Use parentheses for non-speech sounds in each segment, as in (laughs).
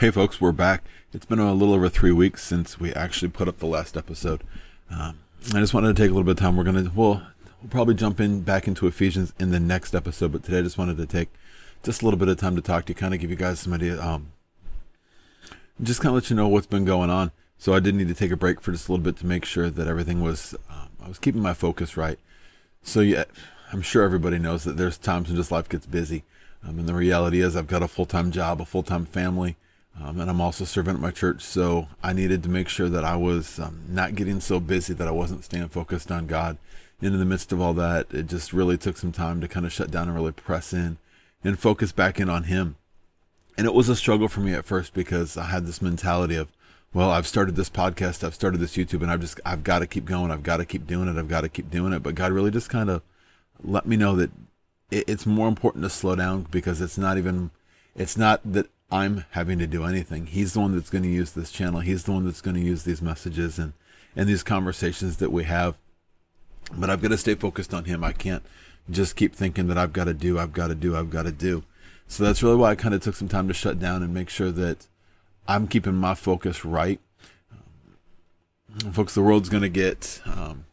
Hey, folks, we're back. It's been a little over three weeks since we actually put up the last episode. Um, I just wanted to take a little bit of time. We're gonna well, we'll probably jump in back into Ephesians in the next episode, but today I just wanted to take just a little bit of time to talk to you, kind of give you guys some idea, um, just kind of let you know what's been going on. So I did need to take a break for just a little bit to make sure that everything was, um, I was keeping my focus right. So yeah, I'm sure everybody knows that there's times when just life gets busy. Um, and the reality is I've got a full-time job, a full-time family, um, and I'm also serving at my church. So I needed to make sure that I was um, not getting so busy that I wasn't staying focused on God. And in the midst of all that, it just really took some time to kind of shut down and really press in and focus back in on Him. And it was a struggle for me at first because I had this mentality of, well, I've started this podcast, I've started this YouTube, and I've just, I've got to keep going, I've got to keep doing it, I've got to keep doing it. But God really just kind of let me know that it's more important to slow down because it's not even, it's not that I'm having to do anything. He's the one that's going to use this channel. He's the one that's going to use these messages and, and these conversations that we have. But I've got to stay focused on him. I can't just keep thinking that I've got to do, I've got to do, I've got to do. So that's really why I kind of took some time to shut down and make sure that I'm keeping my focus right. Um, folks, the world's going to get um,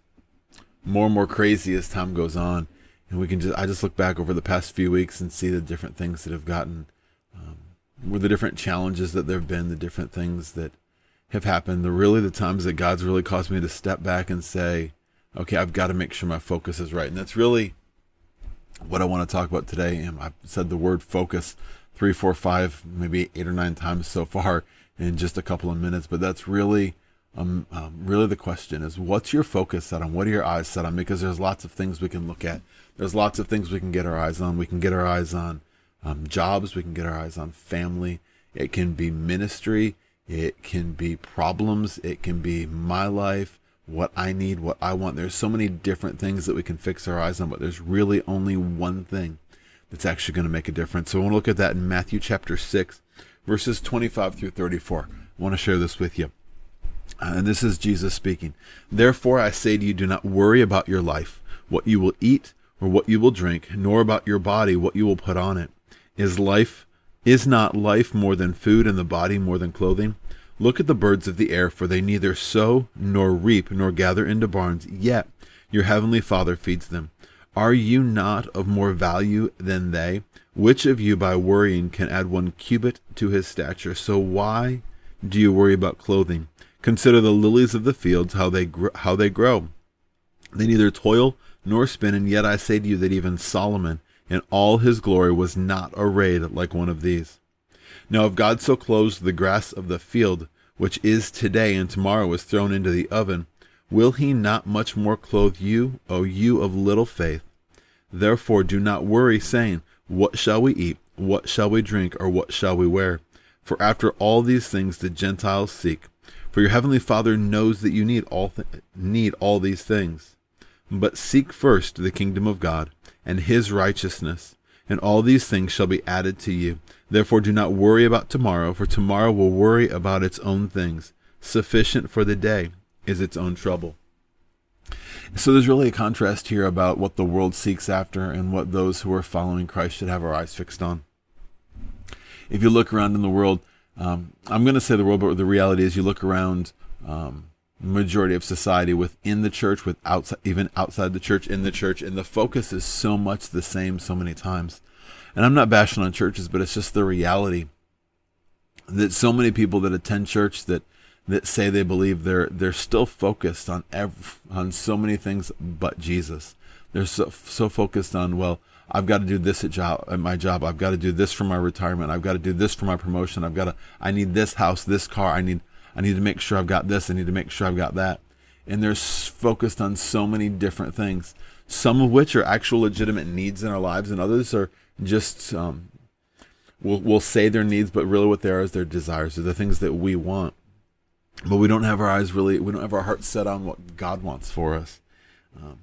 more and more crazy as time goes on. And we can just, I just look back over the past few weeks and see the different things that have gotten, were the different challenges that there have been, the different things that have happened. The really the times that God's really caused me to step back and say, okay, I've got to make sure my focus is right. And that's really what I want to talk about today. And I've said the word focus three, four, five, maybe eight or nine times so far in just a couple of minutes. But that's really, um, um, really the question is what's your focus set on? What are your eyes set on? Because there's lots of things we can look at. There's lots of things we can get our eyes on. We can get our eyes on um, jobs. We can get our eyes on family. It can be ministry. It can be problems. It can be my life what I need, what I want. There's so many different things that we can fix our eyes on, but there's really only one thing that's actually going to make a difference. So I want to look at that in Matthew chapter 6, verses 25 through 34. I want to share this with you. Uh, and this is Jesus speaking. Therefore, I say to you, do not worry about your life, what you will eat or what you will drink, nor about your body, what you will put on it. Is life, is not life more than food and the body more than clothing? Look at the birds of the air, for they neither sow nor reap nor gather into barns, yet your heavenly Father feeds them. Are you not of more value than they? Which of you by worrying can add one cubit to his stature? So why do you worry about clothing? Consider the lilies of the fields, how they gr- how they grow. They neither toil nor spin, and yet I say to you that even Solomon in all his glory was not arrayed like one of these. Now, if God so clothes the grass of the field, which is today and tomorrow is thrown into the oven, will he not much more clothe you, O you of little faith? Therefore do not worry, saying, What shall we eat? What shall we drink? Or what shall we wear? For after all these things the Gentiles seek. For your heavenly Father knows that you need all th- need all these things. But seek first the kingdom of God and his righteousness, and all these things shall be added to you. Therefore, do not worry about tomorrow, for tomorrow will worry about its own things. Sufficient for the day is its own trouble. So there's really a contrast here about what the world seeks after and what those who are following Christ should have our eyes fixed on. If you look around in the world, um, I'm going to say the world, but the reality is you look around um, majority of society within the church, with outside, even outside the church, in the church, and the focus is so much the same so many times and I'm not bashing on churches, but it's just the reality that so many people that attend church that that say they believe they're they're still focused on on so many things but Jesus. They're so so focused on well, I've got to do this at job at my job. I've got to do this for my retirement. I've got to do this for my promotion. I've got to I need this house, this car. I need I need to make sure I've got this. I need to make sure I've got that. And they're focused on so many different things, some of which are actual legitimate needs in our lives, and others are just um, will will say their needs, but really what they are is their desires, they're the things that we want. But we don't have our eyes really, we don't have our hearts set on what God wants for us. Um,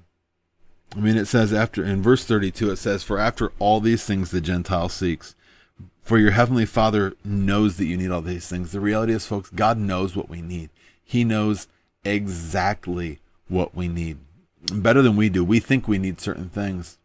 I mean, it says after in verse 32, it says, For after all these things the Gentile seeks, for your heavenly Father knows that you need all these things. The reality is, folks, God knows what we need. He knows exactly what we need. Better than we do. We think we need certain things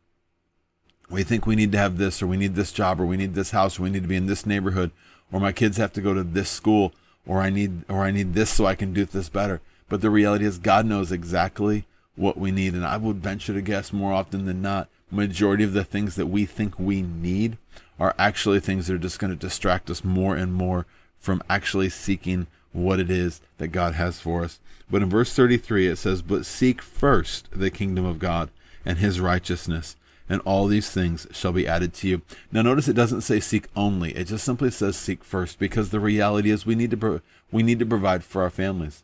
we think we need to have this or we need this job or we need this house or we need to be in this neighborhood or my kids have to go to this school, or I need or I need this so I can do this better. But the reality is God knows exactly what we need. And I would venture to guess more often than not, majority of the things that we think we need are actually things that are just going to distract us more and more from actually seeking what it is that God has for us. But in verse 33, it says, But seek first the kingdom of God and his righteousness, and all these things shall be added to you. Now, notice it doesn't say seek only; it just simply says seek first, because the reality is we need to pro- we need to provide for our families.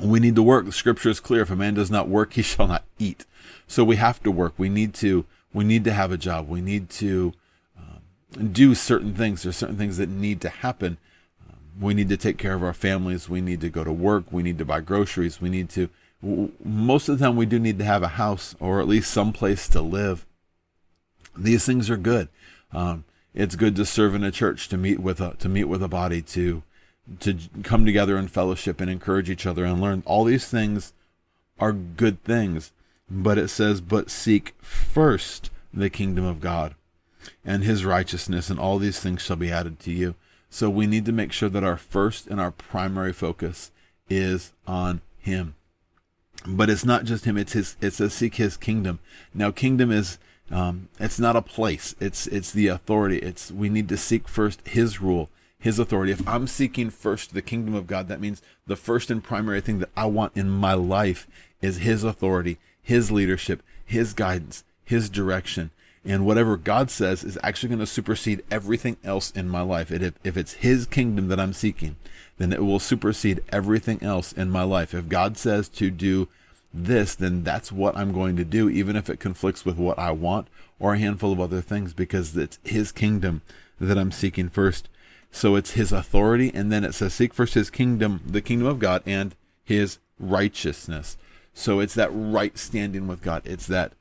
We need to work. The scripture is clear: if a man does not work, he shall not eat. So we have to work. We need to we need to have a job. We need to do certain things. There's certain things that need to happen. Um, we need to take care of our families. We need to go to work. We need to buy groceries. We need to. Most of the time, we do need to have a house or at least some place to live. These things are good. Um, it's good to serve in a church, to meet with a to meet with a body, to to come together in fellowship and encourage each other and learn. All these things are good things, but it says, "But seek first the kingdom of God and His righteousness, and all these things shall be added to you." So we need to make sure that our first and our primary focus is on Him. But it's not just Him; it's His. It's to seek His kingdom. Now, kingdom is um, it's not a place. It's it's the authority. It's we need to seek first His rule, His authority. If I'm seeking first the kingdom of God, that means the first and primary thing that I want in my life is His authority, His leadership, His guidance, His direction, and whatever God says is actually going to supersede everything else in my life. if if it's His kingdom that I'm seeking, then it will supersede everything else in my life. If God says to do this, then that's what I'm going to do, even if it conflicts with what I want or a handful of other things, because it's His kingdom that I'm seeking first. So it's His authority, and then it says, Seek first His kingdom, the kingdom of God, and His righteousness. So it's that right standing with God. It's that.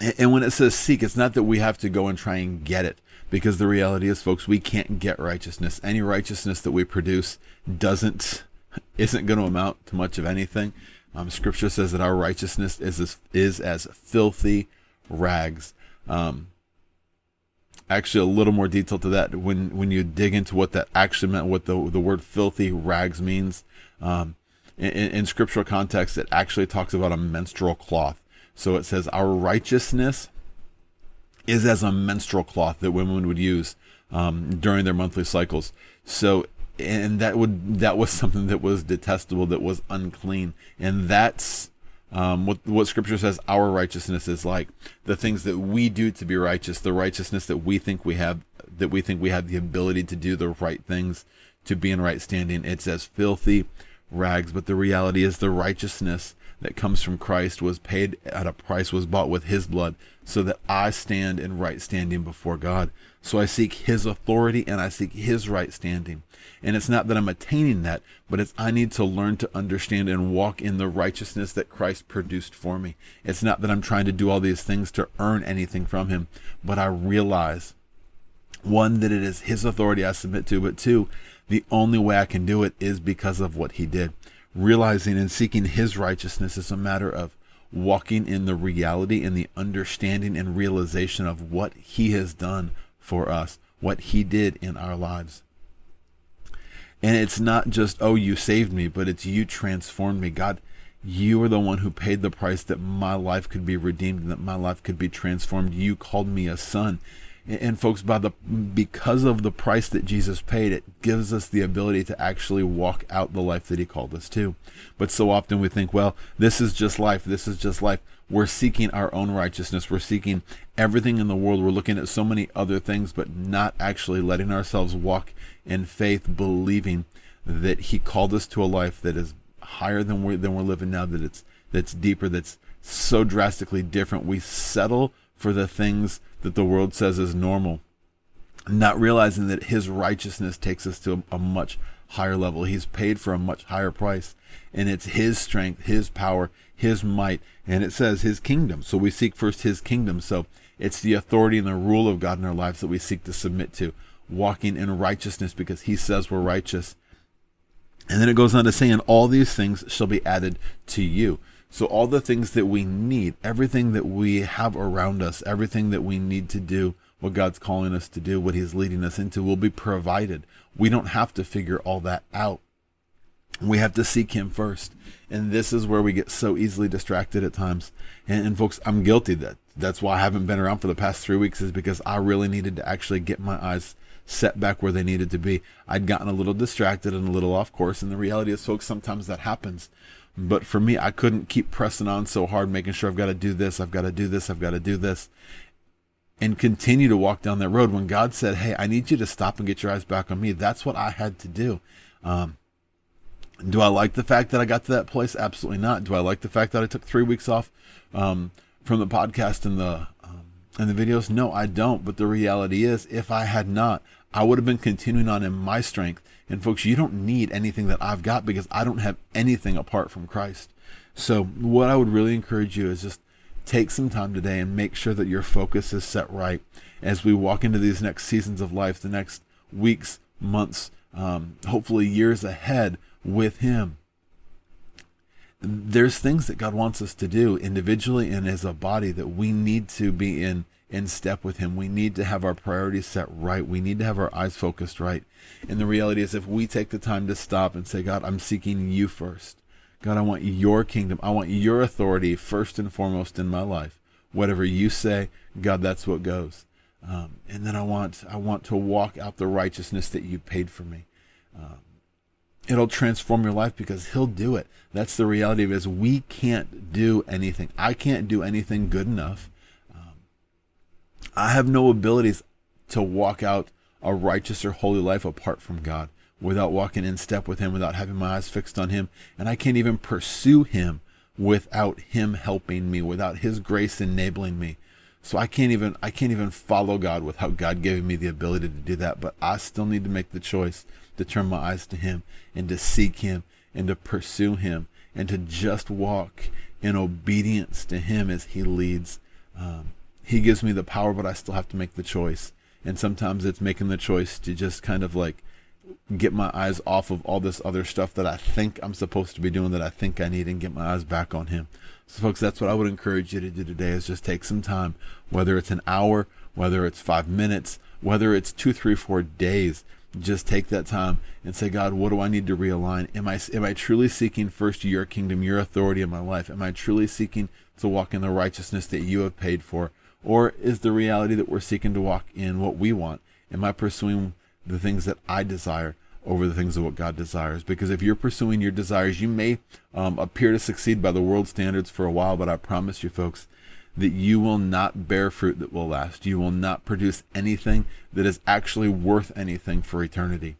And when it says seek, it's not that we have to go and try and get it, because the reality is, folks, we can't get righteousness. Any righteousness that we produce doesn't (laughs) isn't going to amount to much of anything. Um, scripture says that our righteousness is as, is as filthy rags. Um, actually, a little more detail to that when when you dig into what that actually meant, what the the word filthy rags means. Um, in, in scriptural context, it actually talks about a menstrual cloth. So it says our righteousness is as a menstrual cloth that women would use um, during their monthly cycles. So and that would that was (laughs) something that was detestable, that was unclean, and that's um, what what Scripture says our righteousness is like the things that we do to be righteous, the righteousness that we think we have, that we think we have the ability to do the right things to be in right standing. It's as filthy rags, but the reality is the righteousness that comes from Christ was paid at a price, was bought with His blood, so that I stand in right standing before God. So I seek His authority and I seek His right standing. And it's not that I'm attaining that, but it's I need to learn to understand and walk in the righteousness that Christ produced for me. It's not that I'm trying to do all these things to earn anything from Him, but I realize one, that it is His authority I submit to, but two, the only way I can do it is because of what He did. Realizing and seeking His righteousness is a matter of walking in the reality and the understanding and realization of what He has done for us, what He did in our lives. And it's not just, oh, you saved me, but it's you transformed me. God, you are the one who paid the price that my life could be redeemed and that my life could be transformed. You called me a son. And folks, by the because of the price that Jesus paid, it gives us the ability to actually walk out the life that He called us to. But so often we think, well, this is just life. This is just life. We're seeking our own righteousness. We're seeking everything in the world. We're looking at so many other things, but not actually letting ourselves walk in faith, believing that He called us to a life that is higher than we're than we're living now. That it's that's deeper. That's so drastically different. We settle for the things that the world says is normal, not realizing that his righteousness takes us to a, much higher level. He's paid for a much higher price, and it's his strength, his power, his might, and it says his kingdom. So we seek first his kingdom. So it's the authority and the rule of God in our lives that we seek to submit to, walking in righteousness because he says we're righteous. And then it goes on to say, and all these things shall be added to you. So, all the things that we need, everything that we have around us, everything that we need to do, what God's calling us to do, what He's leading us into, will be provided. We don't have to figure all that out. We have to seek Him first. And this is where we get so easily distracted at times. And, and folks, I'm guilty that that's why I haven't been around for the past three weeks, is because I really needed to actually get my eyes set back where they needed to be. I'd gotten a little distracted and a little off course. And the reality is, folks, sometimes that happens. But for me, I couldn't keep pressing on so hard, making sure I've got to do this, I've got to do this, I've got to do this, and continue to walk down that road. When God said, Hey, I need you to stop and get your eyes back on me, that's what I had to do. Um, do I like the fact that I got to that place? Absolutely not. Do I like the fact that I took three weeks off um, from the podcast and the um, and the videos? No, I don't. But the reality is, if I had not, I would have been continuing on in my strength. And folks, you don't need anything that I've got because I don't have anything apart from Christ. So what I would really encourage you is just take some time today and make sure that your focus is set right as we walk into these next seasons of life, the next weeks, months, um, hopefully years ahead with Him. There's things that God wants us to do individually and as a body that we need to be in in step with him. We need to have our priorities set right. We need to have our eyes focused right. And the reality is if we take the time to stop and say, God, I'm seeking you first. God, I want your kingdom. I want your authority first and foremost in my life. Whatever you say, God, that's what goes. Um, and then I want I want to walk out the righteousness that you paid for me. Um, it'll transform your life because he'll do it. That's the reality of it is we can't do anything. I can't do anything good enough. I have no abilities to walk out a righteous or holy life apart from God without walking in step with him, without having my eyes fixed on him. And I can't even pursue him without him helping me, without his grace enabling me. So I can't even I can't even follow God without God giving me the ability to do that. But I still need to make the choice to turn my eyes to him and to seek him and to pursue him and to just walk in obedience to him as he leads. Um, he gives me the power, but I still have to make the choice. And sometimes it's making the choice to just kind of like get my eyes off of all this other stuff that I think I'm supposed to be doing that I think I need and get my eyes back on him. So folks, that's what I would encourage you to do today is just take some time, whether it's an hour, whether it's five minutes, whether it's two, three, four days, just take that time and say, God, what do I need to realign? Am I am I truly seeking first your kingdom, your authority in my life? Am I truly seeking to walk in the righteousness that you have paid for? Or is the reality that we're seeking to walk in what we want? Am I pursuing the things that I desire over the things of what God desires? Because if you're pursuing your desires, you may um, appear to succeed by the world standards for a while, but I promise you, folks, that you will not bear fruit that will last. You will not produce anything that is actually worth anything for eternity.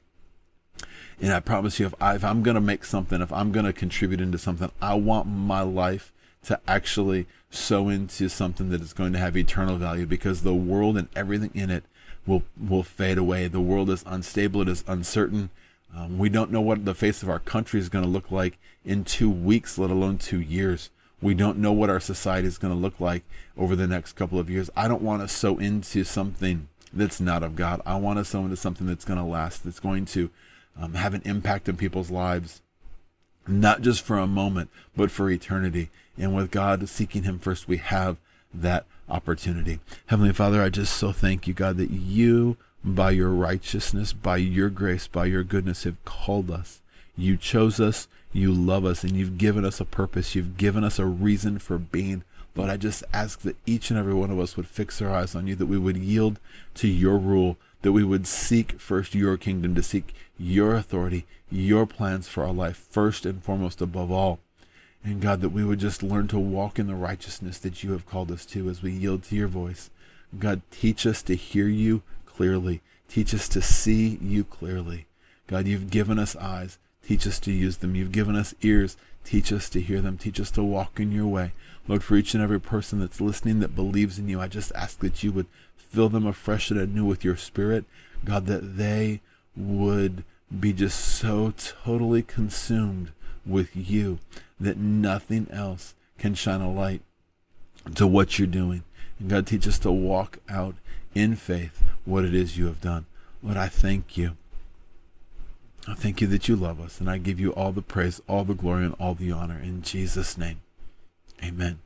And I promise you, if, I, if I'm going to make something, if I'm going to contribute into something, I want my life to actually sow into something that is going to have eternal value because the world and everything in it will will fade away. The world is unstable. It is uncertain. Um, we don't know what the face of our country is going to look like in two weeks, let alone two years. We don't know what our society is going to look like over the next couple of years. I don't want to sow into something that's not of God. I want to sow into something that's going to last, that's going to um, have an impact on people's lives, not just for a moment, but for eternity. And with God seeking Him first, we have that opportunity. Heavenly Father, I just so thank you, God, that you, by your righteousness, by your grace, by your goodness, have called us. You chose us you love us and you've given us a purpose. You've given us a reason for being. Lord, I just ask that each and every one of us would fix our eyes on you, that we would yield to your rule, that we would seek first your kingdom, to seek your authority, your plans for our life, first and foremost above all. And God, that we would just learn to walk in the righteousness that you have called us to as we yield to your voice. God, teach us to hear you clearly. Teach us to see you clearly. God, you've given us eyes. Teach us to use them. You've given us ears. Teach us to hear them. Teach us to walk in your way. Lord, for each and every person that's listening that believes in you, I just ask that you would fill them afresh and anew with your spirit. God, that they would be just so totally consumed with you that nothing else can shine a light to what you're doing. And God, teach us to walk out in faith what it is you have done. Lord, I thank you. I thank you that you love us, and I give you all the praise, all the glory, and all the honor in Jesus' name. Amen.